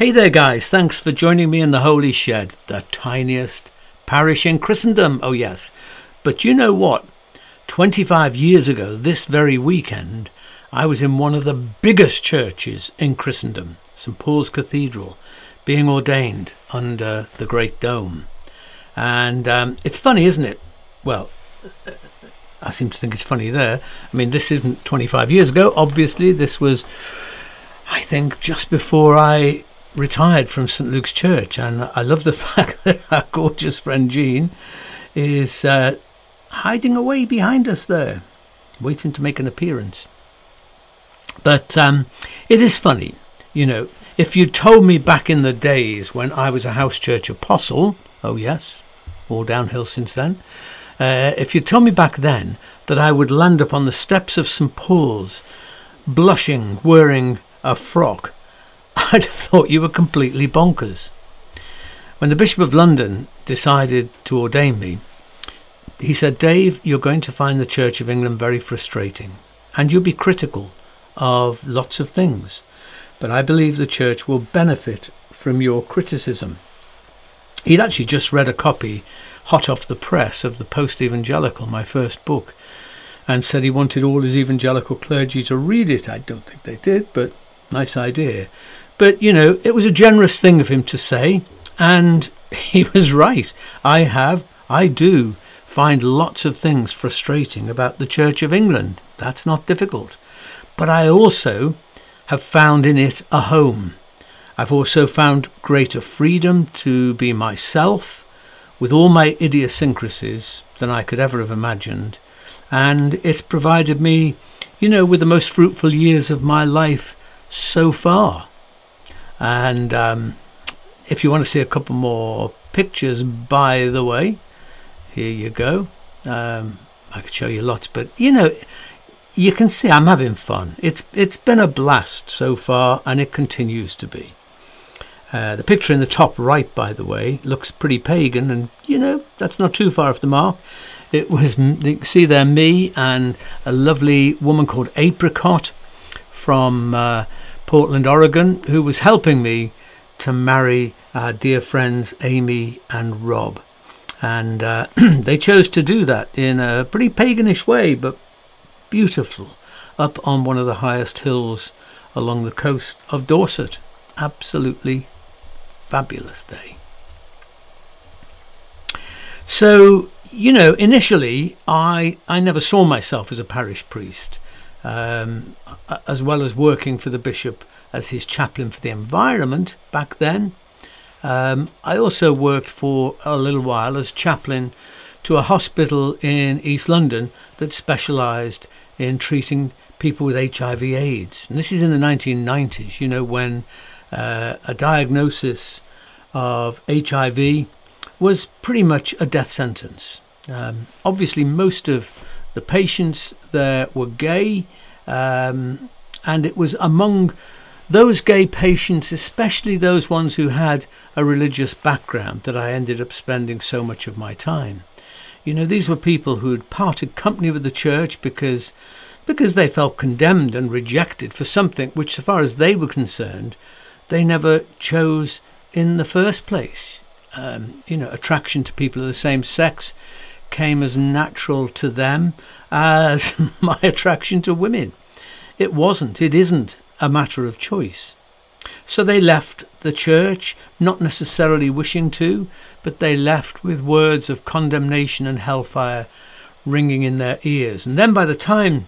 Hey there, guys. Thanks for joining me in the Holy Shed, the tiniest parish in Christendom. Oh, yes. But you know what? 25 years ago, this very weekend, I was in one of the biggest churches in Christendom, St. Paul's Cathedral, being ordained under the Great Dome. And um, it's funny, isn't it? Well, I seem to think it's funny there. I mean, this isn't 25 years ago. Obviously, this was, I think, just before I retired from St Luke's Church, and I love the fact that our gorgeous friend Jean is uh, hiding away behind us there, waiting to make an appearance. But um, it is funny, you know. If you told me back in the days when I was a house church apostle, oh yes, all downhill since then. Uh, if you told me back then that I would land upon the steps of St Paul's, blushing, wearing a frock, I'd have thought you were completely bonkers. When the Bishop of London decided to ordain me, he said, Dave, you're going to find the Church of England very frustrating, and you'll be critical of lots of things. But I believe the Church will benefit from your criticism. He'd actually just read a copy, hot off the press, of the Post Evangelical, my first book, and said he wanted all his evangelical clergy to read it. I don't think they did, but nice idea. But, you know, it was a generous thing of him to say, and he was right. I have, I do find lots of things frustrating about the Church of England. That's not difficult. But I also have found in it a home. I've also found greater freedom to be myself with all my idiosyncrasies than I could ever have imagined. And it's provided me, you know, with the most fruitful years of my life so far. And um, if you want to see a couple more pictures, by the way, here you go. Um, I could show you lots, but you know, you can see I'm having fun. It's it's been a blast so far, and it continues to be. Uh, the picture in the top right, by the way, looks pretty pagan, and you know that's not too far off the mark. It was you can see there me and a lovely woman called Apricot from uh, Portland, Oregon, who was helping me to marry our dear friends Amy and Rob. And uh, they chose to do that in a pretty paganish way, but beautiful, up on one of the highest hills along the coast of Dorset. Absolutely fabulous day. So, you know, initially I, I never saw myself as a parish priest um, as well as working for the bishop as his chaplain for the environment back then. Um, I also worked for a little while as chaplain to a hospital in East London that specialised in treating people with HIV/AIDS. And this is in the 1990s, you know, when uh, a diagnosis of HIV was pretty much a death sentence. Um, obviously, most of the patients there were gay, um, and it was among those gay patients, especially those ones who had a religious background, that I ended up spending so much of my time. You know, these were people who had parted company with the church because because they felt condemned and rejected for something which, so far as they were concerned, they never chose in the first place. Um, you know, attraction to people of the same sex came as natural to them as my attraction to women. It wasn't, it isn't a matter of choice. So they left the church, not necessarily wishing to, but they left with words of condemnation and hellfire ringing in their ears. And then by the time,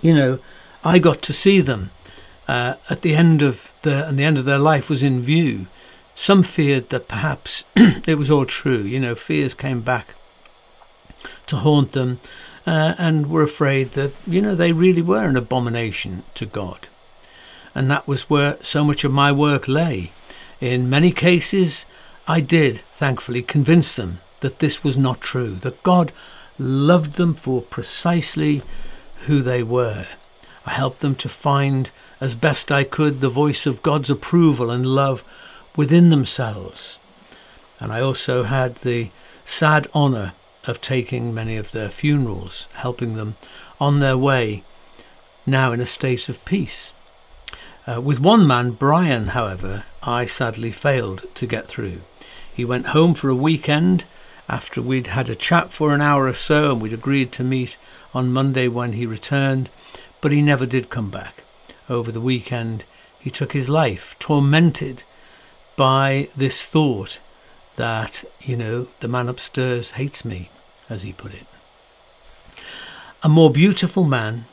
you know, I got to see them uh, at the end of the and the end of their life was in view, some feared that perhaps it was all true. You know, fears came back to haunt them uh, and were afraid that, you know, they really were an abomination to God. And that was where so much of my work lay. In many cases, I did, thankfully, convince them that this was not true, that God loved them for precisely who they were. I helped them to find, as best I could, the voice of God's approval and love within themselves. And I also had the sad honour of taking many of their funerals, helping them on their way, now in a state of peace. Uh, with one man, Brian, however, I sadly failed to get through. He went home for a weekend after we'd had a chat for an hour or so and we'd agreed to meet on Monday when he returned, but he never did come back. Over the weekend, he took his life, tormented by this thought that, you know, the man upstairs hates me, as he put it. A more beautiful man,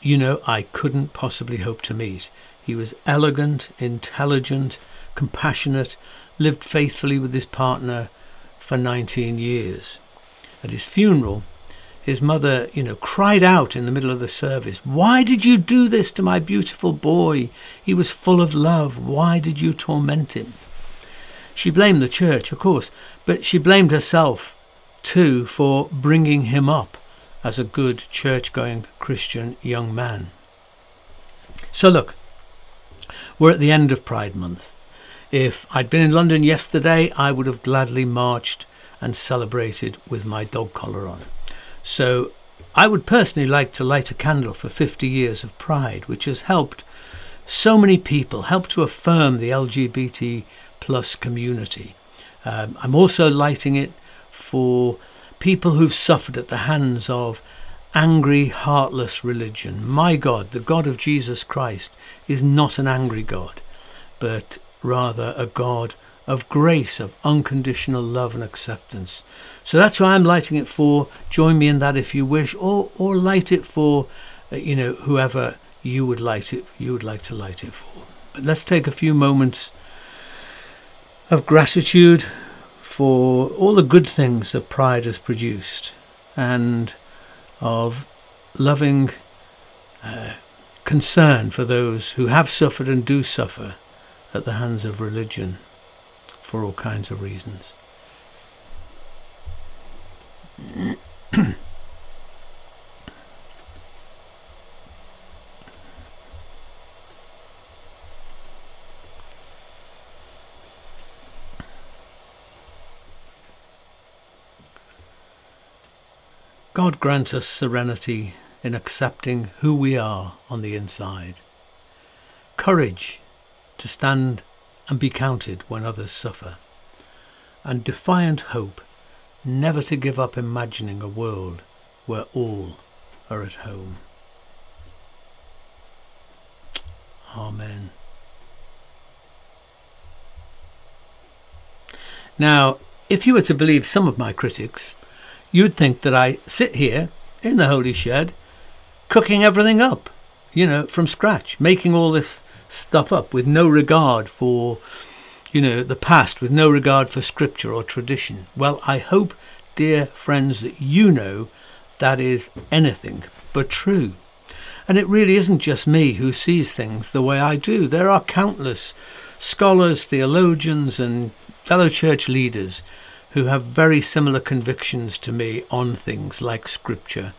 you know, I couldn't possibly hope to meet. He was elegant, intelligent, compassionate, lived faithfully with his partner for 19 years. At his funeral, his mother, you know, cried out in the middle of the service, Why did you do this to my beautiful boy? He was full of love. Why did you torment him? She blamed the church, of course, but she blamed herself too for bringing him up as a good church going Christian young man. So, look, we're at the end of Pride Month. If I'd been in London yesterday, I would have gladly marched and celebrated with my dog collar on. So, I would personally like to light a candle for 50 years of Pride, which has helped so many people, helped to affirm the LGBT plus community. Um, I'm also lighting it for people who've suffered at the hands of angry, heartless religion. My God, the God of Jesus Christ, is not an angry God, but rather a God of grace, of unconditional love and acceptance. So that's why I'm lighting it for. Join me in that if you wish, or or light it for, uh, you know, whoever you would light it, you would like to light it for. But let's take a few moments of gratitude for all the good things that Pride has produced and of loving uh, concern for those who have suffered and do suffer at the hands of religion for all kinds of reasons. God grant us serenity in accepting who we are on the inside, courage to stand and be counted when others suffer, and defiant hope never to give up imagining a world where all are at home. Amen. Now, if you were to believe some of my critics, you'd think that I sit here in the holy shed cooking everything up, you know, from scratch, making all this stuff up with no regard for, you know, the past, with no regard for scripture or tradition. Well, I hope, dear friends, that you know that is anything but true. And it really isn't just me who sees things the way I do. There are countless scholars, theologians, and fellow church leaders who have very similar convictions to me on things like scripture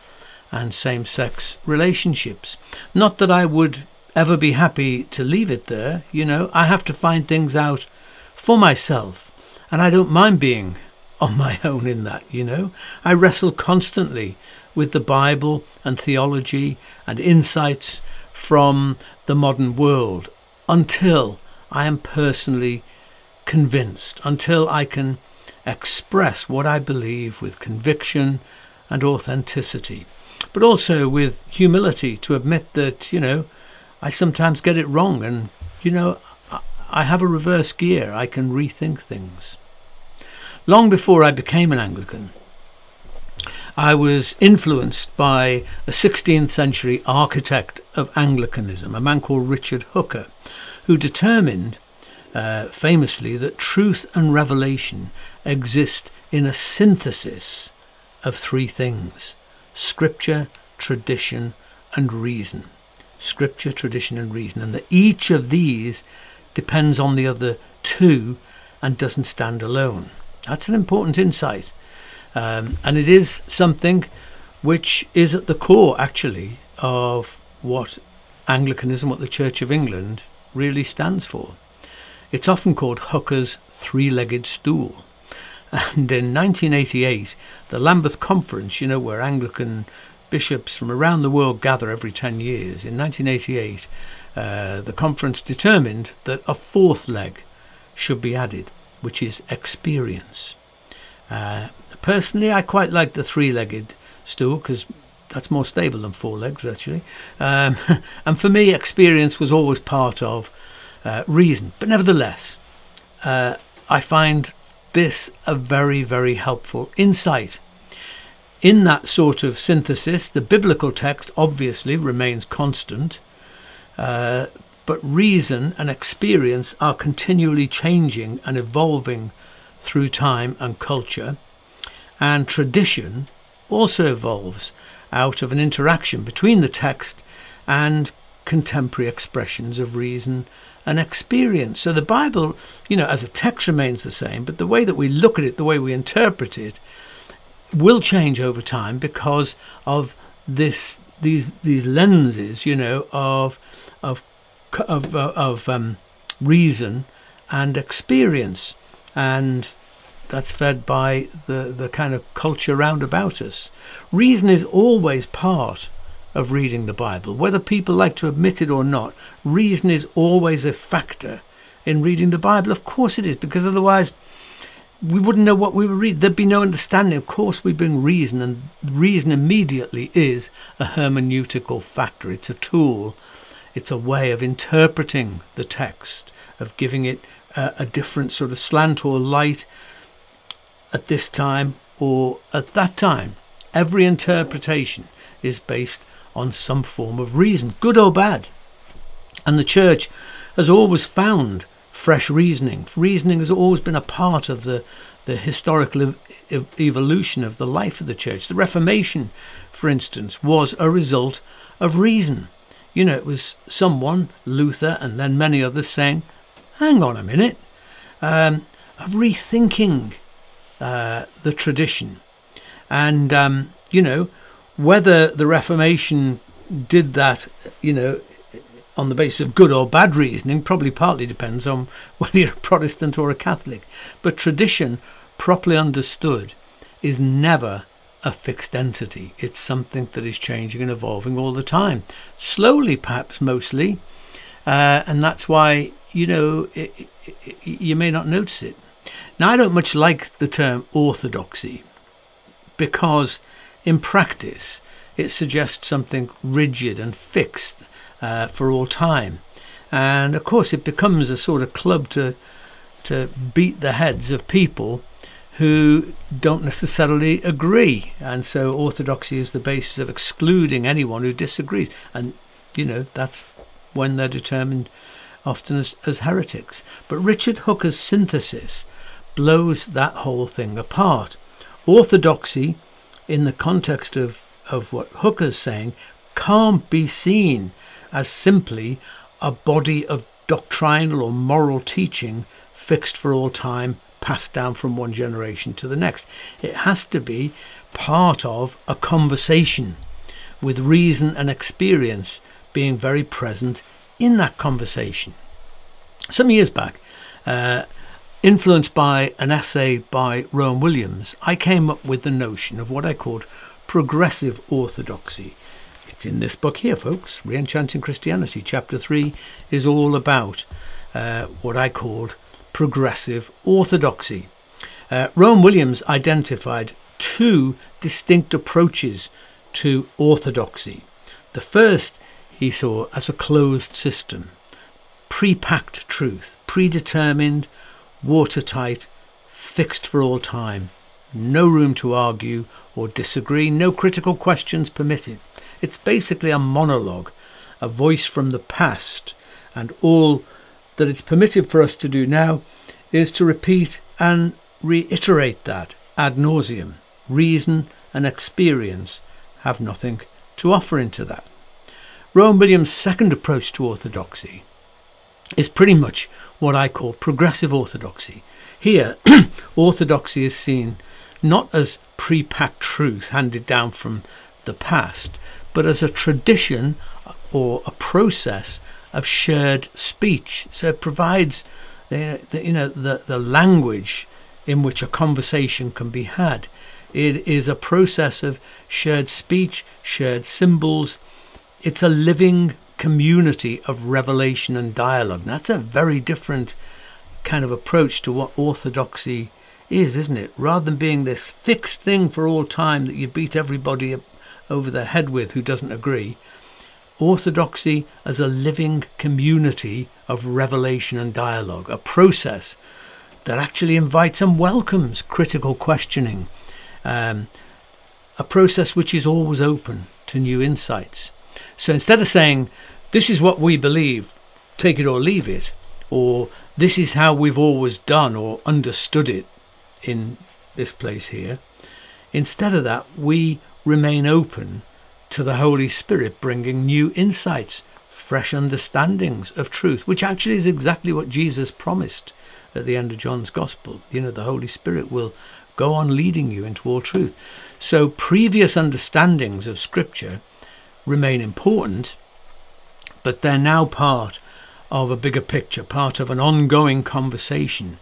and same sex relationships. Not that I would ever be happy to leave it there, you know, I have to find things out for myself, and I don't mind being on my own in that, you know. I wrestle constantly with the Bible and theology and insights from the modern world until I am personally convinced, until I can express what I believe with conviction and authenticity, but also with humility to admit that, you know, I sometimes get it wrong and, you know, I have a reverse gear. I can rethink things. Long before I became an Anglican, I was influenced by a 16th century architect of Anglicanism, a man called Richard Hooker, who determined uh, famously that truth and revelation exist in a synthesis of three things scripture, tradition, and reason. Scripture, tradition, and reason. And that each of these depends on the other two and doesn't stand alone. That's an important insight. Um, and it is something which is at the core, actually, of what Anglicanism, what the Church of England really stands for. It's often called Hooker's three legged stool. And in 1988, the Lambeth Conference, you know, where Anglican bishops from around the world gather every 10 years. In 1988, uh, the conference determined that a fourth leg should be added, which is experience. Uh, personally, I quite like the three legged stool because that's more stable than four legs, actually. Um, and for me, experience was always part of uh, reason. But nevertheless, uh, I find this a very, very helpful insight. In that sort of synthesis, the biblical text obviously remains constant, uh, but reason and experience are continually changing and evolving through time and culture, and tradition also evolves out of an interaction between the text and contemporary expressions of reason and experience. So the Bible, you know, as a text remains the same, but the way that we look at it, the way we interpret it, will change over time because of this these these lenses, you know, of of of of um, reason and experience, and that's fed by the the kind of culture round about us. Reason is always part of reading the Bible. Whether people like to admit it or not, reason is always a factor in reading the Bible. Of course it is, because otherwise we wouldn't know what we would read. There'd be no understanding. Of course, we bring reason, and reason immediately is a hermeneutical factor. It's a tool, it's a way of interpreting the text, of giving it a, a different sort of slant or light at this time or at that time. Every interpretation is based on some form of reason, good or bad. And the church has always found fresh reasoning. Reasoning has always been a part of the, the historical ev- evolution of the life of the church. The Reformation, for instance, was a result of reason. You know, it was someone, Luther, and then many others saying, hang on a minute, um, rethinking uh, the tradition. And, um, you know, whether the Reformation did that, you know, on the basis of good or bad reasoning probably partly depends on whether you're a Protestant or a Catholic. But tradition, properly understood, is never a fixed entity. It's something that is changing and evolving all the time. Slowly, perhaps, mostly. Uh, and that's why, you know, it, it, you may not notice it. Now, I don't much like the term orthodoxy because in practice, it suggests something rigid and fixed uh, for all time. And of course, it becomes a sort of club to, to beat the heads of people who don't necessarily agree. And so, orthodoxy is the basis of excluding anyone who disagrees. And, you know, that's when they're determined often as, as heretics. But Richard Hooker's synthesis blows that whole thing apart. Orthodoxy in the context of, of what Hooker's saying, can't be seen as simply a body of doctrinal or moral teaching fixed for all time, passed down from one generation to the next. It has to be part of a conversation with reason and experience being very present in that conversation. Some years back, uh, Influenced by an essay by Rowan Williams, I came up with the notion of what I called progressive orthodoxy. It's in this book here, folks. Reenchanting Christianity, chapter 3, is all about uh, what I called progressive orthodoxy. Uh, Rowan Williams identified two distinct approaches to orthodoxy. The first he saw as a closed system, pre packed truth, predetermined, watertight, fixed for all time. No room to argue or disagree, no critical questions permitted. It's basically a monologue, a voice from the past, and all that it's permitted for us to do now is to repeat and reiterate that ad nauseum. Reason and experience have nothing to offer into that. Rowan Williams' second approach to orthodoxy is pretty much what I call progressive orthodoxy. Here, orthodoxy is seen not as pre packed truth handed down from the past, but as a tradition or a process of shared speech. So it provides the, the, you know, the, the language in which a conversation can be had. It is a process of shared speech, shared symbols. It's a living community of revelation and dialogue. that's a very different kind of approach to what orthodoxy is, isn't it? Rather than being this fixed thing for all time that you beat everybody over the head with who doesn't agree, orthodoxy as a living community of revelation and dialogue, a process that actually invites and welcomes critical questioning, um, a process which is always open to new insights. So instead of saying, this is what we believe, take it or leave it, or this is how we've always done or understood it in this place here, instead of that, we remain open to the Holy Spirit bringing new insights, fresh understandings of truth, which actually is exactly what Jesus promised at the end of John's Gospel. You know, the Holy Spirit will go on leading you into all truth. So, previous understandings of Scripture remain important, but they're now part of a bigger picture, part of an ongoing conversation,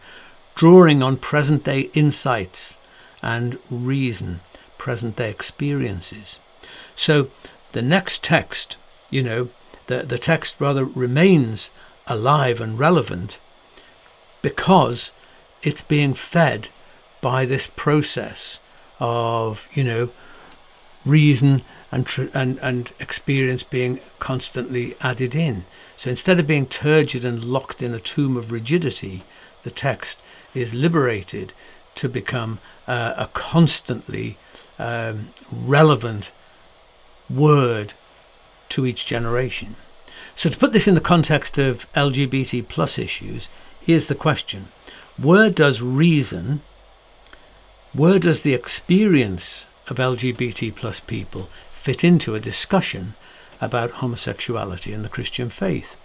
drawing on present day insights and reason, present day experiences. So, the next text, you know, the, the text rather remains alive and relevant because it's being fed by this process of, you know, reason and, tr- and, and experience being constantly added in. So instead of being turgid and locked in a tomb of rigidity, the text is liberated to become uh, a constantly um, relevant word to each generation. So to put this in the context of LGBT plus issues, Here's the question Where does reason, where does the experience of LGBT plus people fit into a discussion about homosexuality and the Christian faith?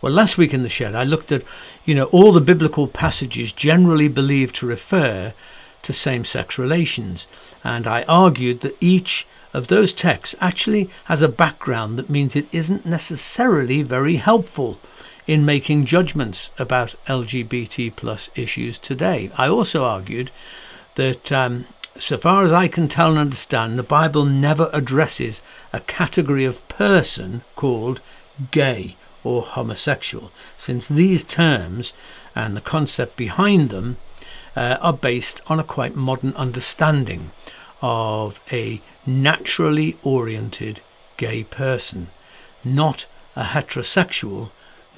Well, last week in the shed, I looked at, you know, all the biblical passages generally believed to refer to same sex relations, and I argued that each of those texts actually has a background that means it isn't necessarily very helpful in making judgments about LGBT plus issues today. I also argued that, um, so far as I can tell and understand, the Bible never addresses a category of person called gay or homosexual, since these terms and the concept behind them uh, are based on a quite modern understanding of a naturally oriented gay person, not a heterosexual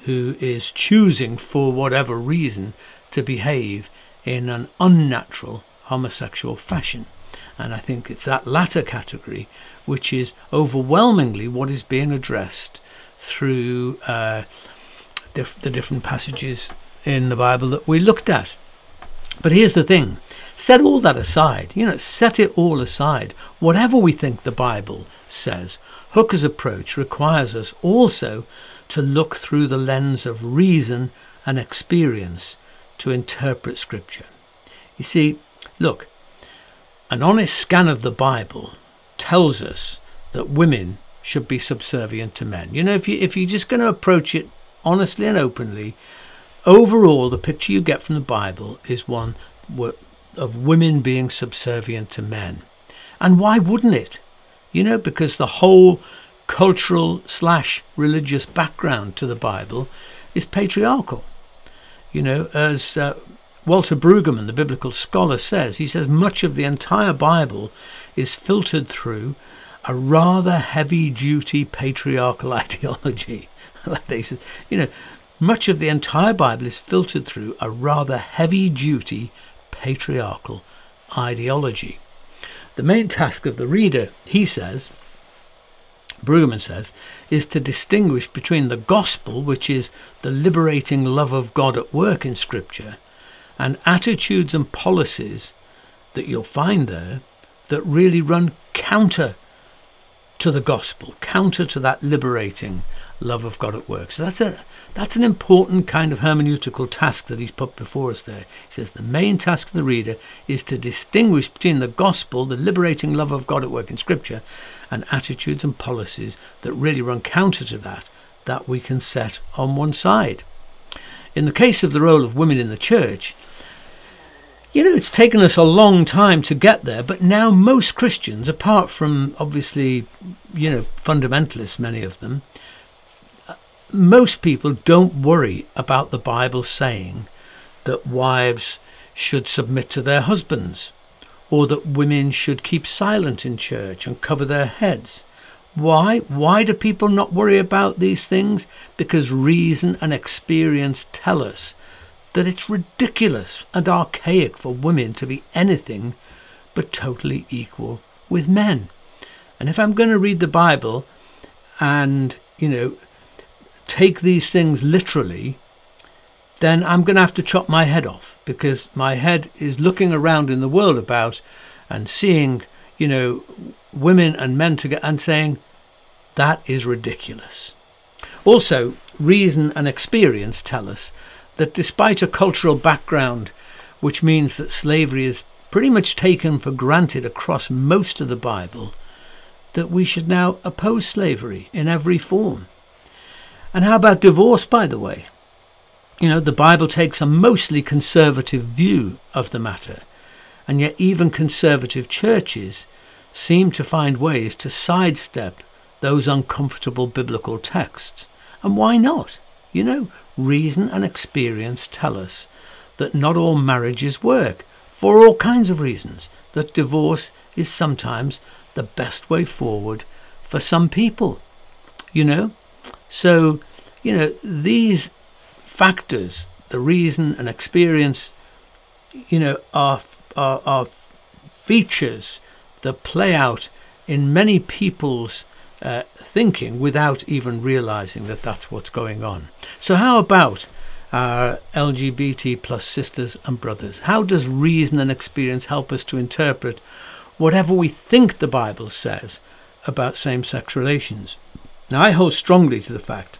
who is choosing, for whatever reason, to behave in an unnatural homosexual fashion. And I think it's that latter category which is overwhelmingly what is being addressed through uh, the different passages in the Bible that we looked at. But here's the thing set all that aside, you know, set it all aside. Whatever we think the Bible says, Hooker's approach requires us also to look through the lens of reason and experience to interpret Scripture. You see, look, an honest scan of the Bible tells us that women should be subservient to men. You know, if you if you're just going to approach it honestly and openly, overall the picture you get from the Bible is one of women being subservient to men. And why wouldn't it? You know, because the whole cultural slash religious background to the Bible is patriarchal. You know, as uh, Walter Brueggemann, the biblical scholar, says, he says much of the entire Bible is filtered through a rather heavy duty patriarchal ideology. he says, you know, much of the entire Bible is filtered through a rather heavy duty patriarchal ideology. The main task of the reader, he says, Brueggemann says, is to distinguish between the gospel, which is the liberating love of God at work in Scripture, and attitudes and policies that you'll find there that really run counter to the gospel, counter to that liberating love of God at work. So that's a that's an important kind of hermeneutical task that he's put before us there. He says the main task of the reader is to distinguish between the gospel, the liberating love of God at work in Scripture, and attitudes and policies that really run counter to that, that we can set on one side. In the case of the role of women in the church, you know, it's taken us a long time to get there, but now most Christians, apart from obviously, you know, fundamentalists, many of them, most people don't worry about the Bible saying that wives should submit to their husbands or that women should keep silent in church and cover their heads. Why? Why do people not worry about these things? Because reason and experience tell us that it's ridiculous and archaic for women to be anything but totally equal with men. And if I'm going to read the Bible and, you know, take these things literally, then I'm going to have to chop my head off because my head is looking around in the world about and seeing, you know, women and men together and saying, that is ridiculous. Also, reason and experience tell us that despite a cultural background which means that slavery is pretty much taken for granted across most of the Bible, that we should now oppose slavery in every form. And how about divorce, by the way? You know, the Bible takes a mostly conservative view of the matter, and yet even conservative churches seem to find ways to sidestep those uncomfortable biblical texts. And why not? You know, reason and experience tell us that not all marriages work for all kinds of reasons, that divorce is sometimes the best way forward for some people. You know? So, you know, these factors, the reason and experience, you know, are, are, are features that play out in many people's uh, thinking without even realizing that that's what's going on. So, how about our LGBT plus sisters and brothers? How does reason and experience help us to interpret whatever we think the Bible says about same sex relations? Now, I hold strongly to the fact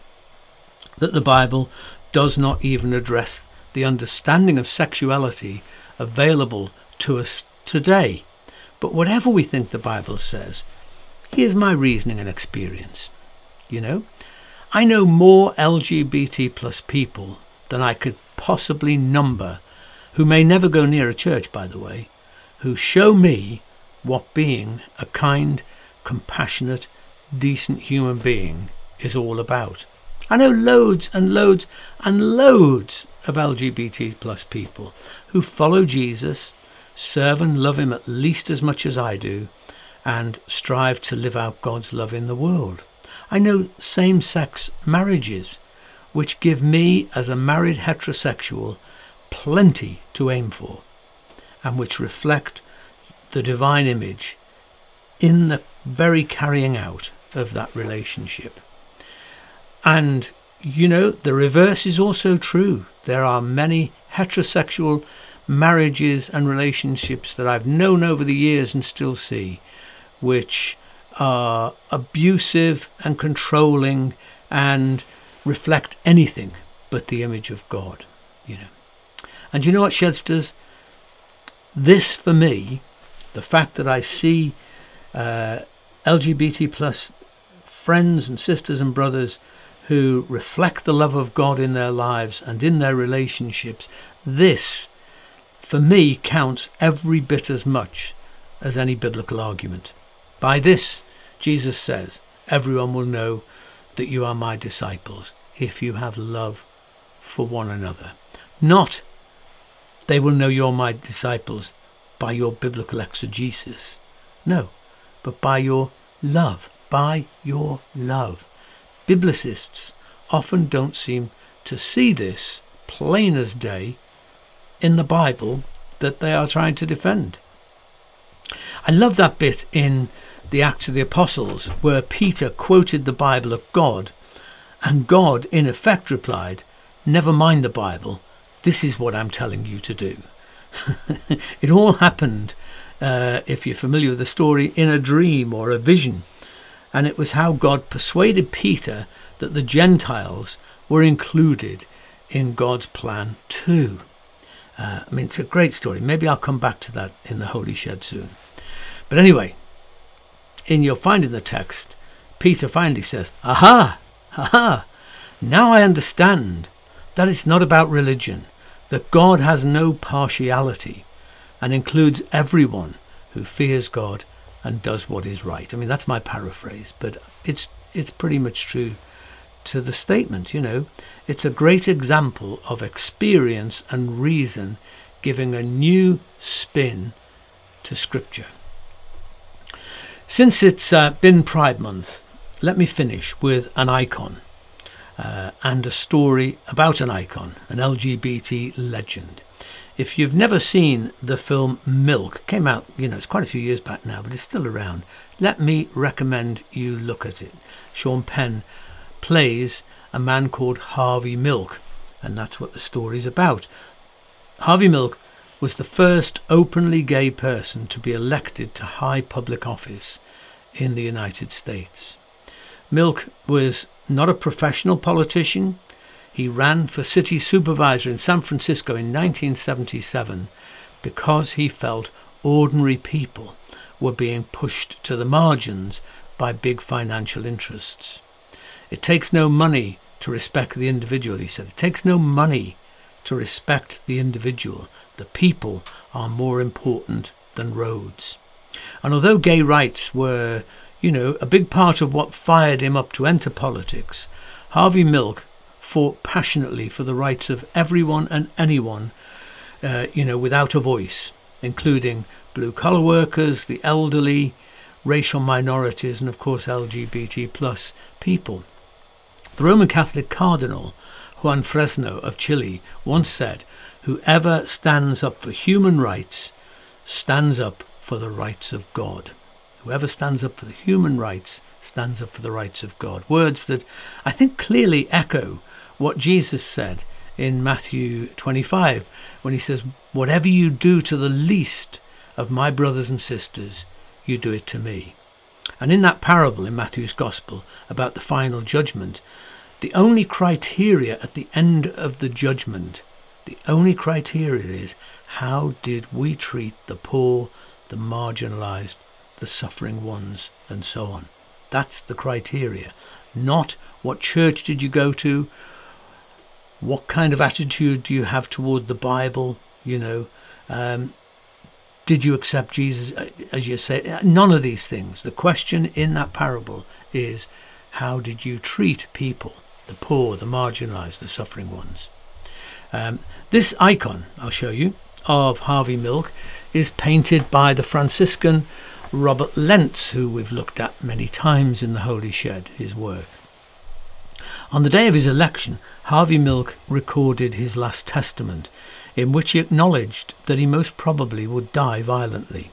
that the Bible does not even address the understanding of sexuality available to us today. But whatever we think the Bible says, Here's my reasoning and experience. You know, I know more LGBT plus people than I could possibly number, who may never go near a church, by the way, who show me what being a kind, compassionate, decent human being is all about. I know loads and loads and loads of LGBT plus people who follow Jesus, serve and love him at least as much as I do, and strive to live out God's love in the world. I know same sex marriages, which give me, as a married heterosexual, plenty to aim for, and which reflect the divine image in the very carrying out of that relationship. And, you know, the reverse is also true. There are many heterosexual marriages and relationships that I've known over the years and still see which are abusive and controlling and reflect anything but the image of God, you know. And you know what, Shedsters? This for me, the fact that I see uh, LGBT plus friends and sisters and brothers who reflect the love of God in their lives and in their relationships, this for me counts every bit as much as any biblical argument. By this, Jesus says, everyone will know that you are my disciples if you have love for one another. Not they will know you're my disciples by your biblical exegesis. No, but by your love. By your love. Biblicists often don't seem to see this plain as day in the Bible that they are trying to defend. I love that bit in the Acts of the Apostles, where Peter quoted the Bible of God, and God, in effect, replied, Never mind the Bible, this is what I'm telling you to do. it all happened, uh, if you're familiar with the story, in a dream or a vision. And it was how God persuaded Peter that the Gentiles were included in God's plan too. Uh, I mean, it's a great story. Maybe I'll come back to that in the Holy Shed soon. But anyway, in your finding the text, Peter finally says, Aha! Aha! Now I understand that it's not about religion, that God has no partiality, and includes everyone who fears God and does what is right. I mean, that's my paraphrase, but it's it's pretty much true to the statement, you know. It's a great example of experience and reason giving a new spin to scripture. Since it's uh, been Pride Month, let me finish with an icon uh, and a story about an icon, an LGBT legend. If you've never seen the film Milk, came out, you know, it's quite a few years back now, but it's still around. Let me recommend you look at it. Sean Penn plays a man called Harvey Milk, and that's what the story's about. Harvey Milk was the first openly gay person to be elected to high public office in the United States. Milk was not a professional politician. He ran for city supervisor in San Francisco in 1977 because he felt ordinary people were being pushed to the margins by big financial interests. It takes no money to respect the individual, he said. It takes no money to respect the individual. The people are more important than roads. And although gay rights were you know, a big part of what fired him up to enter politics, Harvey Milk fought passionately for the rights of everyone and anyone, uh, you know, without a voice, including blue collar workers, the elderly, racial minorities, and of course LGBT plus people. The Roman Catholic Cardinal Juan Fresno of Chile once said, Whoever stands up for human rights stands up for the rights of God. Whoever stands up for the human rights stands up for the rights of God. Words that I think clearly echo what Jesus said in Matthew 25 when he says, Whatever you do to the least of my brothers and sisters, you do it to me. And in that parable in Matthew's Gospel about the final judgment, the only criteria at the end of the judgment, the only criteria is how did we treat the poor, the marginalized, the suffering ones, and so on. That's the criteria. Not what church did you go to, what kind of attitude do you have toward the Bible, you know, um, did you accept Jesus, uh, as you say? None of these things. The question in that parable is how did you treat people, the poor, the marginalized, the suffering ones? Um, this icon, I'll show you, of Harvey Milk is painted by the Franciscan Robert Lentz, who we've looked at many times in the Holy Shed, his work. On the day of his election, Harvey Milk recorded his last testament, in which he acknowledged that he most probably would die violently.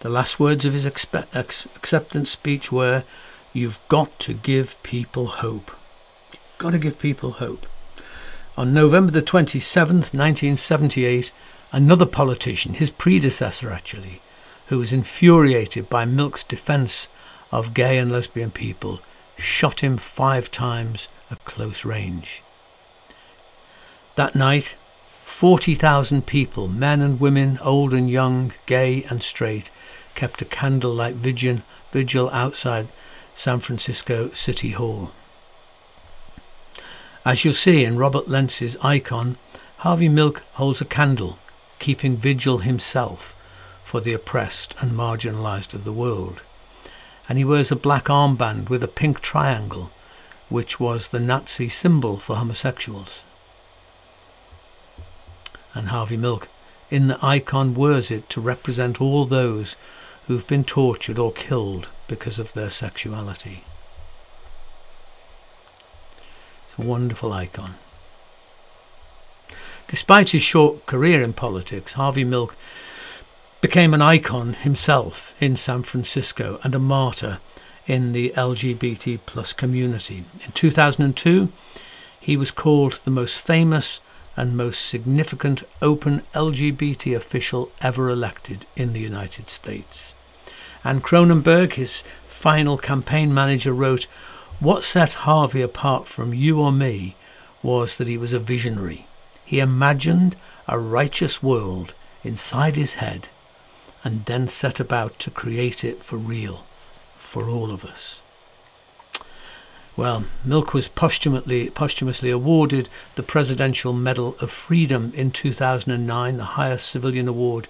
The last words of his expe- ex- acceptance speech were, You've got to give people hope. You've got to give people hope. On November the 27th, 1978, another politician, his predecessor actually, who was infuriated by Milk's defence of gay and lesbian people, shot him five times at close range. That night, 40,000 people, men and women, old and young, gay and straight, kept a candlelight vigil, vigil outside San Francisco City Hall. As you'll see in Robert Lentz's icon, Harvey Milk holds a candle, keeping vigil himself for the oppressed and marginalized of the world. And he wears a black armband with a pink triangle, which was the Nazi symbol for homosexuals. And Harvey Milk, in the icon, wears it to represent all those who've been tortured or killed because of their sexuality. It's a wonderful icon. Despite his short career in politics, Harvey Milk became an icon himself in San Francisco and a martyr in the LGBT plus community. In 2002, he was called the most famous and most significant open LGBT official ever elected in the United States. Anne Kronenberg, his final campaign manager, wrote, What set Harvey apart from you or me was that he was a visionary. He imagined a righteous world inside his head and then set about to create it for real, for all of us. Well, Milk was posthumously, posthumously awarded the Presidential Medal of Freedom in 2009, the highest civilian award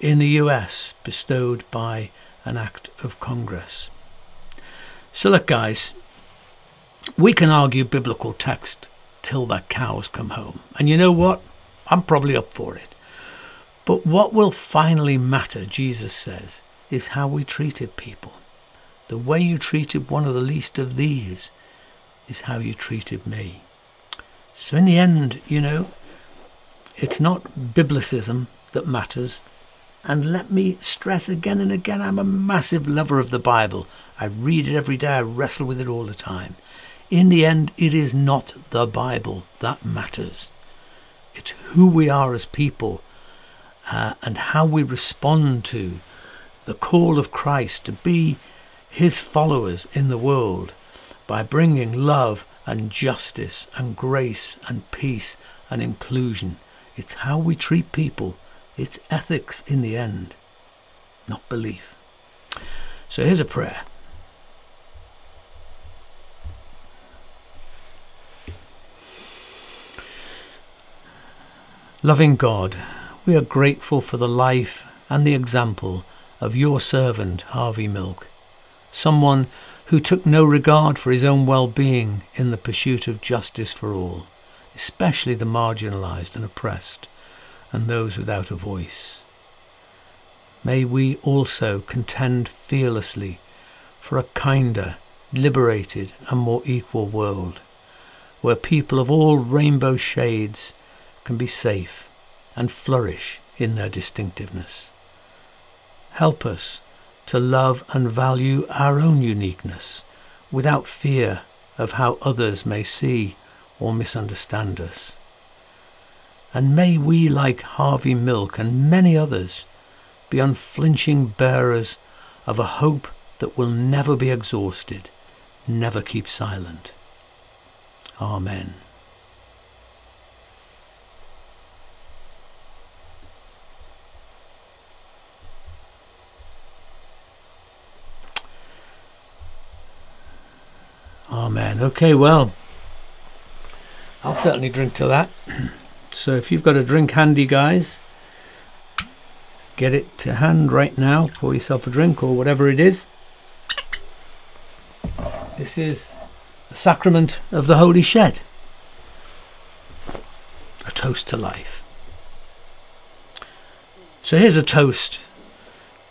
in the US, bestowed by an act of Congress. So, look, guys, we can argue biblical text till the cows come home. And you know what? I'm probably up for it. But what will finally matter, Jesus says, is how we treated people. The way you treated one of the least of these is how you treated me. So, in the end, you know, it's not biblicism that matters. And let me stress again and again I'm a massive lover of the Bible. I read it every day, I wrestle with it all the time. In the end, it is not the Bible that matters. It's who we are as people uh, and how we respond to the call of Christ to be his followers in the world by bringing love and justice and grace and peace and inclusion. It's how we treat people. It's ethics in the end, not belief. So here's a prayer. Loving God, we are grateful for the life and the example of your servant, Harvey Milk, someone who took no regard for his own well being in the pursuit of justice for all, especially the marginalized and oppressed and those without a voice. May we also contend fearlessly for a kinder, liberated, and more equal world, where people of all rainbow shades can be safe and flourish in their distinctiveness. Help us to love and value our own uniqueness without fear of how others may see or misunderstand us. And may we, like Harvey Milk and many others, be unflinching bearers of a hope that will never be exhausted, never keep silent. Amen. Okay, well, I'll certainly drink to that. So if you've got a drink handy, guys, get it to hand right now. Pour yourself a drink or whatever it is. This is the sacrament of the Holy Shed. A toast to life. So here's a toast.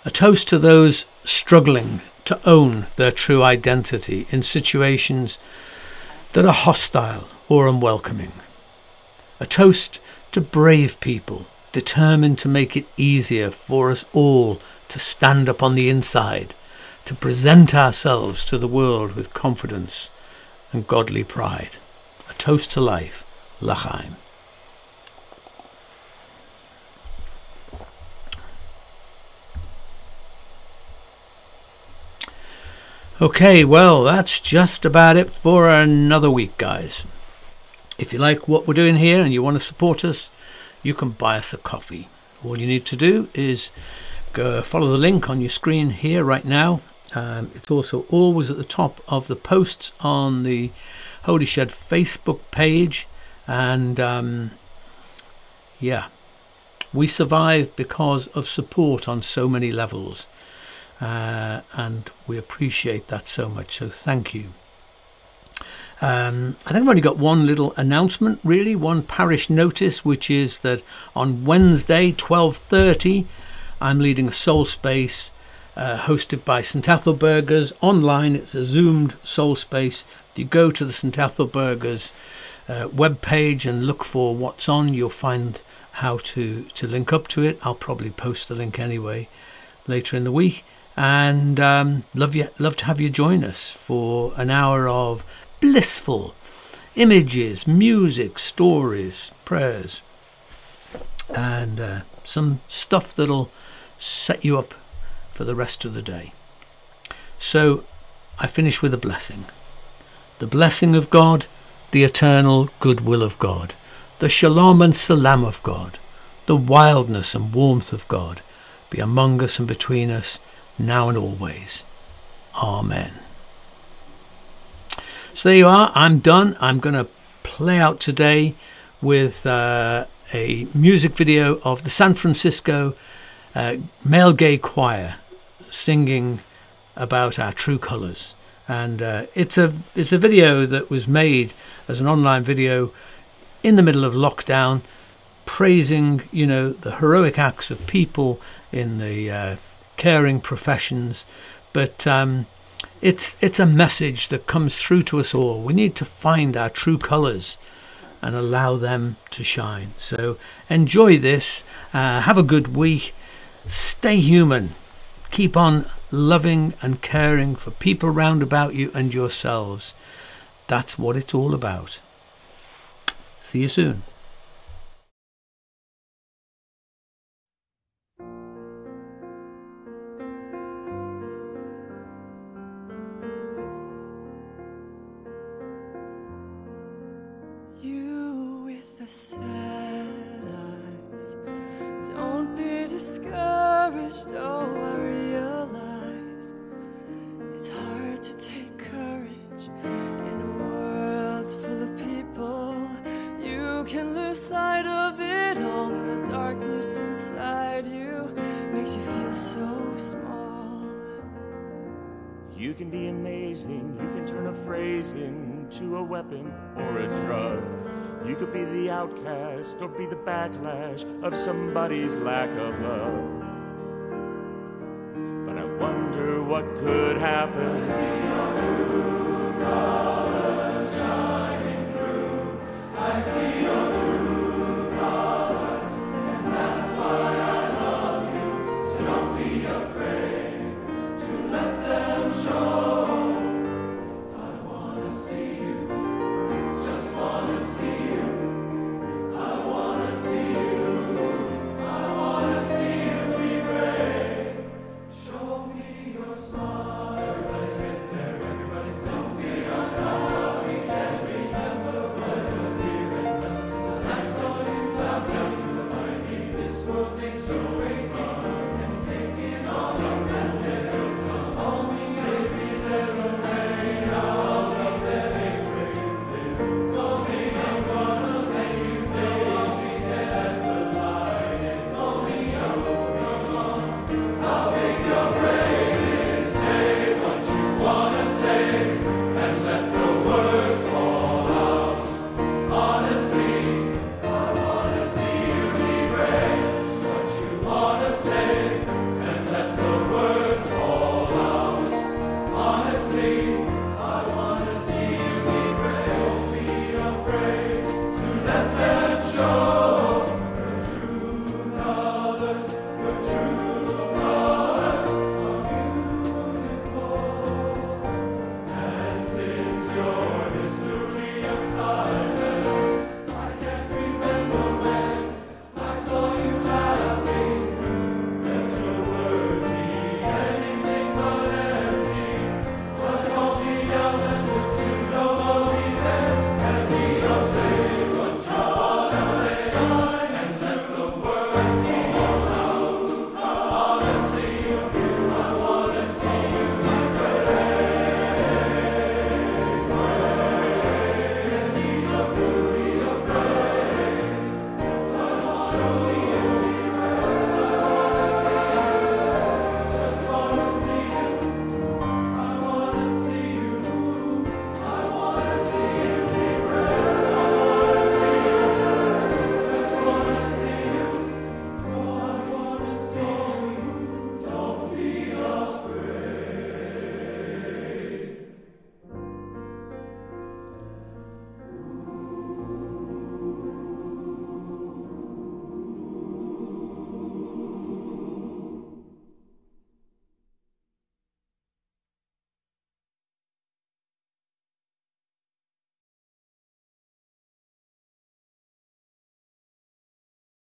A toast to those struggling to own their true identity in situations that are hostile or unwelcoming. A toast to brave people determined to make it easier for us all to stand up on the inside, to present ourselves to the world with confidence and godly pride. A toast to life, L'chaim. Okay, well, that's just about it for another week, guys. If you like what we're doing here and you want to support us, you can buy us a coffee. All you need to do is go follow the link on your screen here right now. Um, it's also always at the top of the posts on the Holy Shed Facebook page. And um, yeah, we survive because of support on so many levels. Uh, and we appreciate that so much. So thank you. Um, I think I've only got one little announcement, really, one parish notice, which is that on Wednesday, 12:30, I'm leading a soul space uh, hosted by St Ethelburga's online. It's a zoomed soul space. If you go to the St Ethelburga's uh, web page and look for what's on, you'll find how to to link up to it. I'll probably post the link anyway later in the week and um, love you love to have you join us for an hour of blissful images, music, stories, prayers, and uh, some stuff that'll set you up for the rest of the day. So I finish with a blessing. The blessing of God, the eternal goodwill of God, the shalom and salam of God, the wildness and warmth of God be among us and between us now and always. Amen. So there you are. I'm done. I'm going to play out today with uh, a music video of the San Francisco uh, male gay choir singing about our true colours. And uh, it's a it's a video that was made as an online video in the middle of lockdown, praising you know the heroic acts of people in the uh, caring professions, but um, it's it's a message that comes through to us all. We need to find our true colours and allow them to shine. So enjoy this. Uh, have a good week. Stay human. Keep on loving and caring for people round about you and yourselves. That's what it's all about. See you soon. Outcast or be the backlash of somebody's lack of love. But I wonder what could happen